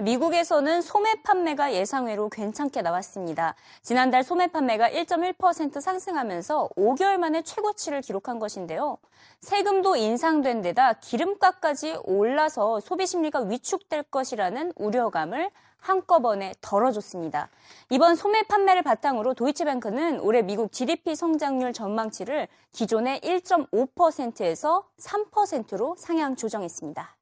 미국에서는 소매 판매가 예상외로 괜찮게 나왔습니다. 지난달 소매 판매가 1.1% 상승하면서 5개월 만에 최고치를 기록한 것인데요. 세금도 인상된 데다 기름값까지 올라서 소비 심리가 위축될 것이라는 우려감을 한꺼번에 덜어줬습니다. 이번 소매 판매를 바탕으로 도이치뱅크는 올해 미국 GDP 성장률 전망치를 기존의 1.5%에서 3%로 상향 조정했습니다.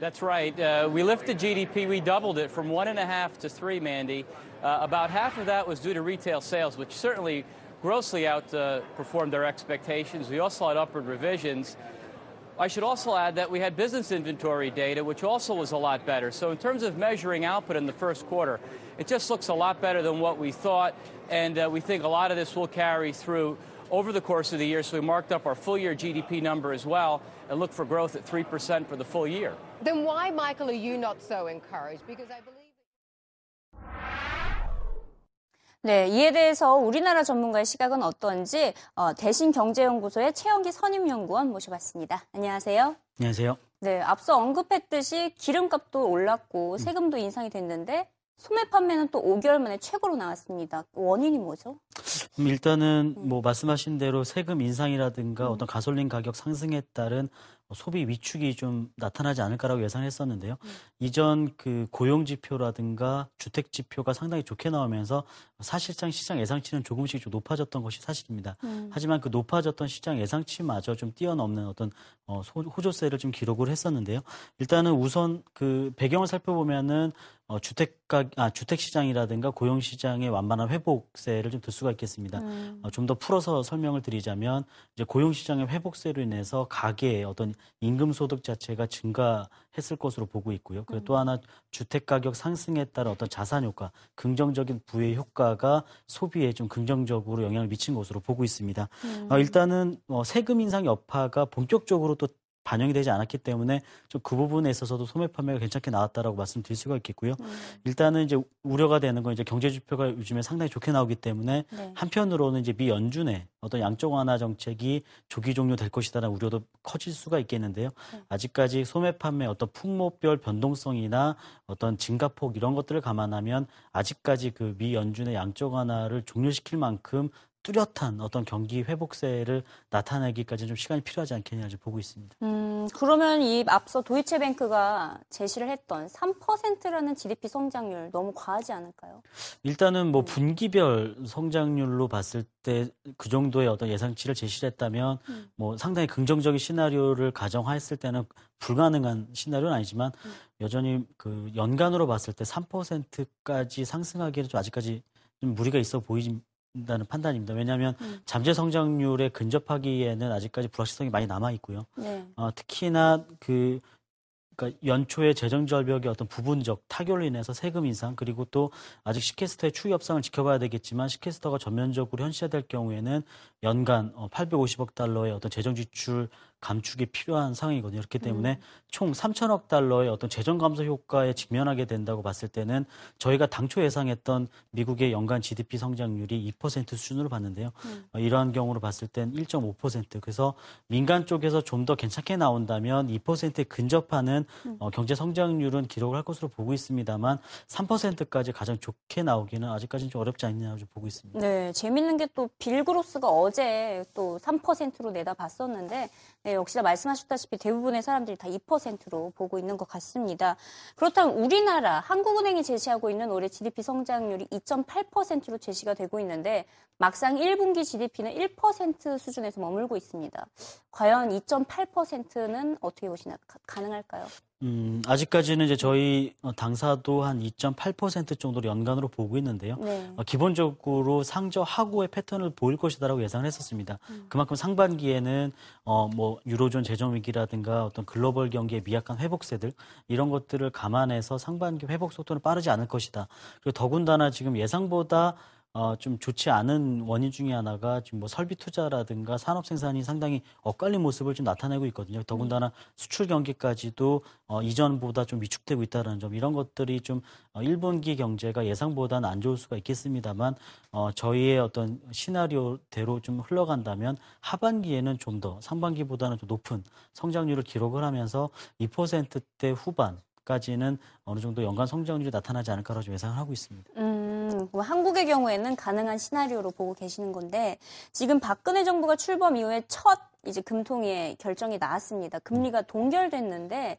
That's right. Uh, we lifted GDP. We doubled it from one and a half to three, Mandy. Uh, about half of that was due to retail sales, which certainly grossly outperformed our expectations. We also had upward revisions. I should also add that we had business inventory data, which also was a lot better. So in terms of measuring output in the first quarter, it just looks a lot better than what we thought, and uh, we think a lot of this will carry through over the course of the year. So we marked up our full year GDP number as well and look for growth at 3% for the full year. Then why, Michael, are you not so encouraged? Because I believe. 네, 이에 대해서 우리나라 전문가의 시각은 어떤지 어, 대신 경제연구소의 최영기 선임연구원 모셔봤습니다. 안녕하세요. 안녕하세요. 네, 앞서 언급했듯이 기름값도 올랐고 세금도 인상이 됐는데 소매 판매는 또 5개월 만에 최고로 나왔습니다. 원인이 뭐죠? 일단은 뭐 말씀하신 대로 세금 인상이라든가 어떤 가솔린 가격 상승에 따른 소비 위축이 좀 나타나지 않을까라고 예상했었는데요. 음. 이전 그 고용 지표라든가 주택 지표가 상당히 좋게 나오면서 사실상 시장 예상치는 조금씩 좀 높아졌던 것이 사실입니다. 음. 하지만 그 높아졌던 시장 예상치마저 좀 뛰어넘는 어떤 어, 호조세를 좀 기록을 했었는데요. 일단은 우선 그 배경을 살펴보면은 어, 주택가 아 주택 시장이라든가 고용 시장의 완만한 회복세를 좀 들 수가 있겠습니다. 음. 어, 좀 더 풀어서 설명을 드리자면 이제 고용 시장의 회복세로 인해서 가계의 어떤 임금 소득 자체가 증가했을 것으로 보고 있고요. 그리고 음. 또 하나 주택 가격 상승에 따른 어떤 자산 효과, 긍정적인 부의 효과가 소비에 좀 긍정적으로 영향을 미친 것으로 보고 있습니다. 음. 어, 일단은 어, 세금 인상 여파가 본격적으로 또 반영이 되지 않았기 때문에 좀 그 부분에 있어서도 소매 판매가 괜찮게 나왔다라고 말씀드릴 수가 있겠고요. 음. 일단은 이제 우려가 되는 건 이제 경제 지표가 요즘에 상당히 좋게 나오기 때문에 네. 한편으로는 이제 미 연준의 어떤 양적 완화 정책이 조기 종료될 것이다라는 우려도 커질 수가 있겠는데요. 네. 아직까지 소매 판매 어떤 품목별 변동성이나 어떤 증가폭 이런 것들을 감안하면 아직까지 그 미 연준의 양적 완화를 종료시킬 만큼 뚜렷한 어떤 경기 회복세를 나타내기까지 좀 시간이 필요하지 않겠냐 보고 있습니다. 음, 그러면 이 앞서 도이체뱅크가 제시를 했던 3%라는 GDP 성장률 너무 과하지 않을까요? 일단은 뭐 음. 분기별 성장률로 봤을 때 그 정도의 어떤 예상치를 제시를 했다면 음. 뭐 상당히 긍정적인 시나리오를 가정했을 때는 불가능한 시나리오는 아니지만 음. 여전히 그 연간으로 봤을 때 3%까지 상승하기에는 좀 아직까지 좀 무리가 있어 보이 지 다는 판단입니다. 왜냐하면 음. 잠재 성장률에 근접하기에는 아직까지 불확실성이 많이 남아 있고요. 네. 어, 특히나 그 그러니까 연초에 재정 절벽의 어떤 부분적 타결로 인해서 세금 인상 그리고 또 아직 시캐스터의 추이 협상을 지켜봐야 되겠지만 시캐스터가 전면적으로 현실화될 경우에는 연간 850억 어, 달러의 어떤 재정 지출 감축이 필요한 상황이거든요. 그렇기 때문에 음. 총 3천억 달러의 어떤 재정 감소 효과에 직면하게 된다고 봤을 때는 저희가 당초 예상했던 미국의 연간 GDP 성장률이 2% 수준으로 봤는데요. 음. 어, 이러한 경우로 봤을 땐 1.5% 그래서 민간 쪽에서 좀 더 괜찮게 나온다면 2%에 근접하는 음. 어, 경제 성장률은 기록을 할 것으로 보고 있습니다만 3%까지 가장 좋게 나오기는 아직까지는 좀 어렵지 않냐고 보고 있습니다. 네, 재밌는 게 또 빌그로스가 어제 또 3%로 내다 봤었는데 네, 역시나 말씀하셨다시피 대부분의 사람들이 다 2%로 보고 있는 것 같습니다. 그렇다면 우리나라 한국은행이 제시하고 있는 올해 GDP 성장률이 2.8%로 제시가 되고 있는데 막상 1분기 GDP는 1% 수준에서 머물고 있습니다. 과연 2.8%는 어떻게 보시나 가능할까요? 음, 아직까지는 이제 저희 당사도 한 2.8% 정도로 연간으로 보고 있는데요. 네. 어, 기본적으로 상저 하고의 패턴을 보일 것이다라고 예상을 했었습니다. 음. 그만큼 상반기에는 어, 뭐 유로존 재정 위기라든가 어떤 글로벌 경기의 미약한 회복세들 이런 것들을 감안해서 상반기 회복 속도는 빠르지 않을 것이다. 그리고 더군다나 지금 예상보다 어, 좀 좋지 않은 원인 중에 하나가 지금 뭐 설비 투자라든가 산업 생산이 상당히 엇갈린 모습을 좀 나타내고 있거든요. 더군다나 수출 경기까지도 어, 이전보다 좀 위축되고 있다는 점 이런 것들이 좀 어, 1분기 경제가 예상보다는 안 좋을 수가 있겠습니다만 어, 저희의 어떤 시나리오대로 좀 흘러간다면 하반기에는 좀 더 상반기보다는 좀 높은 성장률을 기록을 하면서 2%대 후반 까지는 어느 정도 연간 성장률이 나타나지 않을까라고 좀 예상을 하고 있습니다. 음, 뭐 한국의 경우에는 가능한 시나리오로 보고 계시는 건데 지금 박근혜 정부가 출범 이후에 첫 이제 금통위의 결정이 나왔습니다. 금리가 동결됐는데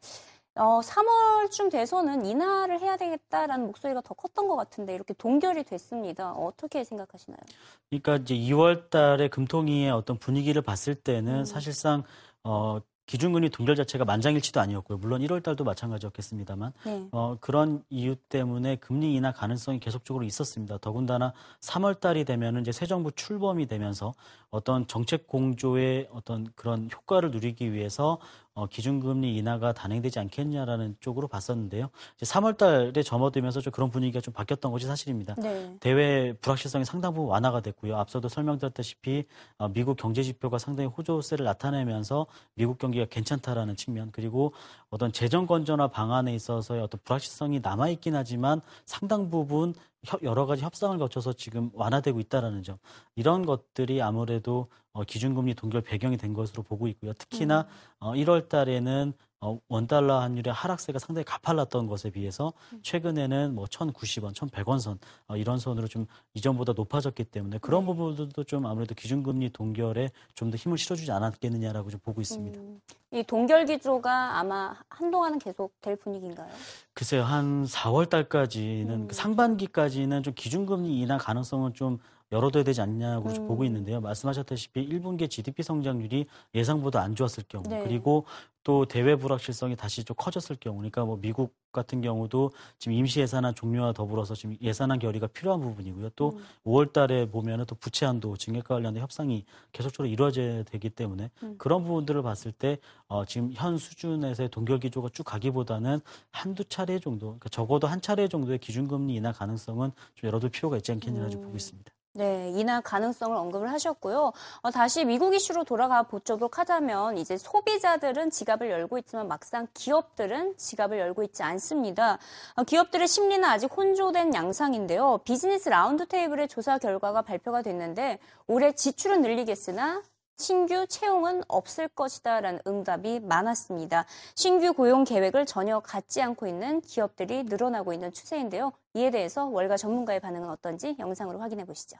어, 3월쯤 돼서는 인하를 해야 되겠다라는 목소리가 더 컸던 것 같은데 이렇게 동결이 됐습니다. 어떻게 생각하시나요? 그러니까 이제 2월 달에 금통위의 어떤 분위기를 봤을 때는 사실상 어 기준금리 동결 자체가 만장일치도 아니었고요. 물론 1월 달도 마찬가지였겠습니다만 네. 어, 그런 이유 때문에 금리 인하 가능성이 계속적으로 있었습니다. 더군다나 3월 달이 되면은 이제 새 정부 출범이 되면서 어떤 정책 공조의 어떤 그런 효과를 누리기 위해서 어, 기준금리 인하가 단행되지 않겠냐라는 쪽으로 봤었는데요. 이제 3월 달에 접어들면서 좀 그런 분위기가 좀 바뀌었던 것이 사실입니다. 네. 대외 불확실성이 상당 부분 완화가 됐고요. 앞서도 설명드렸다시피 어, 미국 경제 지표가 상당히 호조세를 나타내면서 미국 경기가 괜찮다라는 측면 그리고 어떤 재정 건전화 방안에 있어서의 어떤 불확실성이 남아 있긴 하지만 상당 부분 협- 여러 가지 협상을 거쳐서 지금 완화되고 있다라는 점 이런 것들이 아무래도 어, 기준금리 동결 배경이 된 것으로 보고 있고요. 특히나 어, 1월 달에는 어, 원달러 환율의 하락세가 상당히 가팔랐던 것에 비해서 최근에는 뭐 1,090원, 1,100원 선 어, 이런 선으로 좀 이전보다 높아졌기 때문에 그런 부분들도 좀 아무래도 기준금리 동결에 좀 더 힘을 실어주지 않았겠느냐라고 좀 보고 있습니다. 음, 이 동결 기조가 아마 한동안은 계속 될 분위기인가요? 글쎄요, 한 4월 달까지는 음. 그 상반기까지는 좀 기준금리 인하 가능성은 좀 열어둬야 되지 않냐고 좀 음. 보고 있는데요. 말씀하셨다시피 1분기 GDP 성장률이 예상보다 안 좋았을 경우, 네. 그리고 또 대외 불확실성이 다시 좀 커졌을 경우, 그러니까 뭐 미국 같은 경우도 지금 임시 예산안 종료와 더불어서 지금 예산안 결의가 필요한 부분이고요. 또 음. 5월 달에 보면은 또 부채 한도 증액과 관련된 협상이 계속적으로 이루어져야 되기 때문에 음. 그런 부분들을 봤을 때 어, 지금 현 수준에서의 동결 기조가 쭉 가기보다는 한두 차례 정도, 그러니까 적어도 한 차례 정도의 기준금리 인하 가능성은 좀 열어둘 필요가 있지 않겠느냐 좀 음. 보고 있습니다. 네, 인하 가능성을 언급을 하셨고요. 어, 다시 미국 이슈로 돌아가 보도록 하자면 이제 소비자들은 지갑을 열고 있지만 막상 기업들은 지갑을 열고 있지 않습니다. 어, 기업들의 심리는 아직 혼조된 양상인데요. 비즈니스 라운드 테이블의 조사 결과가 발표가 됐는데 올해 지출은 늘리겠으나 신규 채용은 없을 것이다 라는 응답이 많았습니다. 신규 고용 계획을 전혀 갖지 않고 있는 기업들이 늘어나고 있는 추세인데요. 이에 대해서 월가 전문가의 반응은 어떤지 영상으로 확인해 보시죠.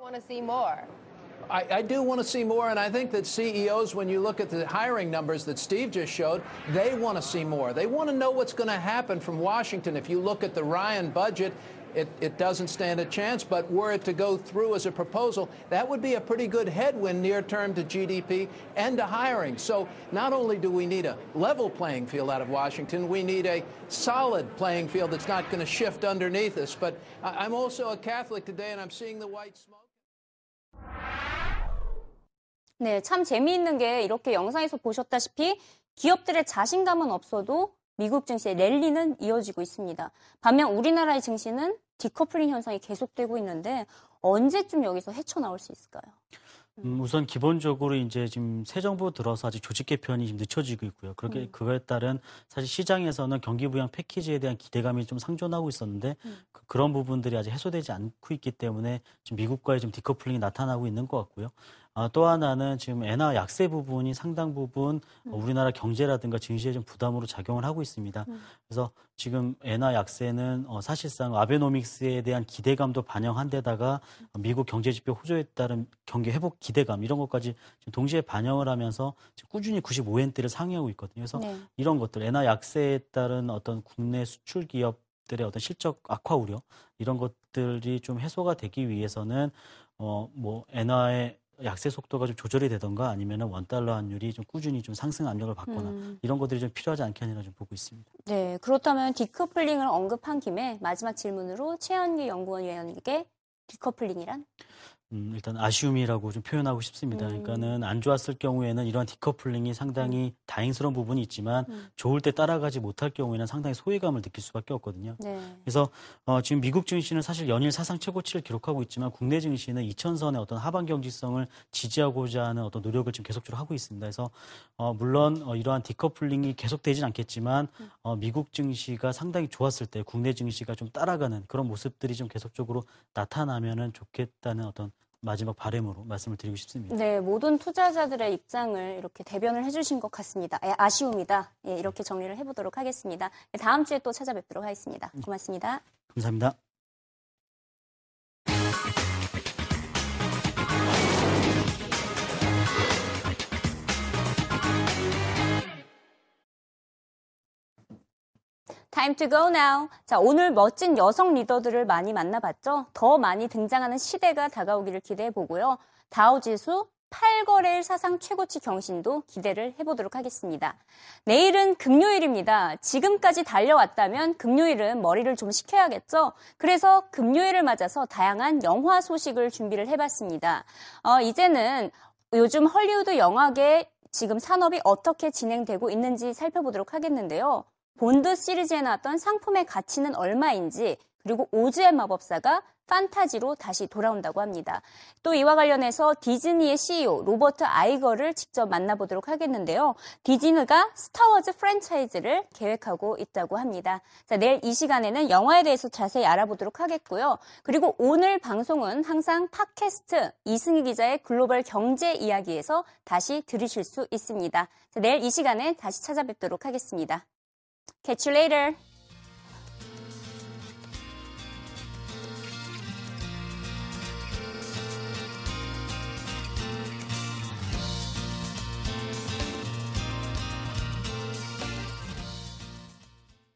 want to see more. I, I do want to see more, and I think that CEOs, when you look at the hiring numbers that Steve just showed, they want to see more. They want to know what's going to happen from Washington. If you look at the Ryan budget, it, it doesn't stand a chance, but were it to go through as a proposal, that would be a pretty good headwind near term to GDP and to hiring. So not only do we need a level playing field out of Washington, we need a solid playing field that's not going to shift underneath us. But I, I'm also a Catholic today, and I'm seeing the white smoke. 네, 참 재미있는 게 이렇게 영상에서 보셨다시피 기업들의 자신감은 없어도 미국 증시의 랠리는 이어지고 있습니다. 반면 우리나라의 증시는 디커플링 현상이 계속되고 있는데 언제쯤 여기서 헤쳐나올 수 있을까요? 음, 우선 기본적으로 이제 지금 새 정부 들어서 아직 조직 개편이 지금 늦춰지고 있고요. 그렇게 그거에 따른 사실 시장에서는 경기 부양 패키지에 대한 기대감이 좀 상존하고 있었는데 그, 런 부분들이 아직 해소되지 않고 있기 때문에 지금 미국과의 좀 디커플링이 나타나고 있는 것 같고요. 아, 또 하나는 지금 엔화 약세 부분이 상당 부분 어, 우리나라 경제라든가 증시에 좀 부담으로 작용을 하고 있습니다. 그래서 지금 엔화 약세는 어, 사실상 아베노믹스에 대한 기대감도 반영한 데다가 미국 경제 지표 호조에 따른 경기 회복 기대감 이런 것까지 지금 동시에 반영을 하면서 꾸준히 95엔대를 상회하고 있거든요. 그래서 네. 이런 것들 엔화 약세에 따른 어떤 국내 수출 기업 들의 어떤 실적 악화 우려 이런 것들이 좀 해소가 되기 위해서는 어 뭐 엔화의 약세 속도가 좀 조절이 되던가 아니면은 원달러 환율이 좀 꾸준히 좀 상승 압력을 받거나 음. 이런 것들이 좀 필요하지 않겠느냐 좀 보고 있습니다. 네, 그렇다면 decoupling을 언급한 김에 마지막 질문으로 채현기 연구원 위원에게 decoupling이란? 음, 일단 아쉬움이라고 좀 표현하고 싶습니다. 그러니까는 안 좋았을 경우에는 이러한 decoupling이 상당히 다행스러운 부분이 있지만 좋을 때 따라가지 못할 경우에는 상당히 소외감을 느낄 수밖에 없거든요. 네. 그래서 어, 지금 미국 증시는 사실 연일 사상 최고치를 기록하고 있지만 국내 증시는 2000선의 어떤 하반 경직성을 지지하고자 하는 어떤 노력을 지금 계속적으로 하고 있습니다. 그래서 어, 물론 어, 이러한 디커플링이 계속되진 않겠지만 어, 미국 증시가 상당히 좋았을 때 국내 증시가 좀 따라가는 그런 모습들이 좀 계속적으로 나타나면은 좋겠다는 어떤 마지막 바램으로 말씀을 드리고 싶습니다. 네, 모든 투자자들의 입장을 이렇게 대변을 해주신 것 같습니다. 예, 아쉬움이다. 예, 이렇게 정리를 해보도록 하겠습니다. 예, 다음 주에 또 찾아뵙도록 하겠습니다. 고맙습니다. 감사합니다. Time to go now. 자, 오늘 멋진 여성 리더들을 많이 만나봤죠? 더 많이 등장하는 시대가 다가오기를 기대해 보고요. 다우 지수 8거래일 사상 최고치 경신도 기대를 해보도록 하겠습니다. 내일은 금요일입니다. 지금까지 달려왔다면 금요일은 머리를 좀 식혀야겠죠? 그래서 금요일을 맞아서 다양한 영화 소식을 준비를 해봤습니다. 어, 이제는 요즘 헐리우드 영화계 지금 산업이 어떻게 진행되고 있는지 살펴보도록 하겠는데요. 본드 시리즈에 나왔던 상품의 가치는 얼마인지 그리고 오즈의 마법사가 판타지로 다시 돌아온다고 합니다. 또 이와 관련해서 디즈니의 CEO 로버트 아이거를 직접 만나보도록 하겠는데요. 디즈니가 스타워즈 프랜차이즈를 계획하고 있다고 합니다. 자, 내일 이 시간에는 영화에 대해서 자세히 알아보도록 하겠고요. 그리고 오늘 방송은 항상 팟캐스트 이승희 기자의 글로벌 경제 이야기에서 다시 들으실 수 있습니다. 자, 내일 이 시간에 다시 찾아뵙도록 하겠습니다. Catch you later.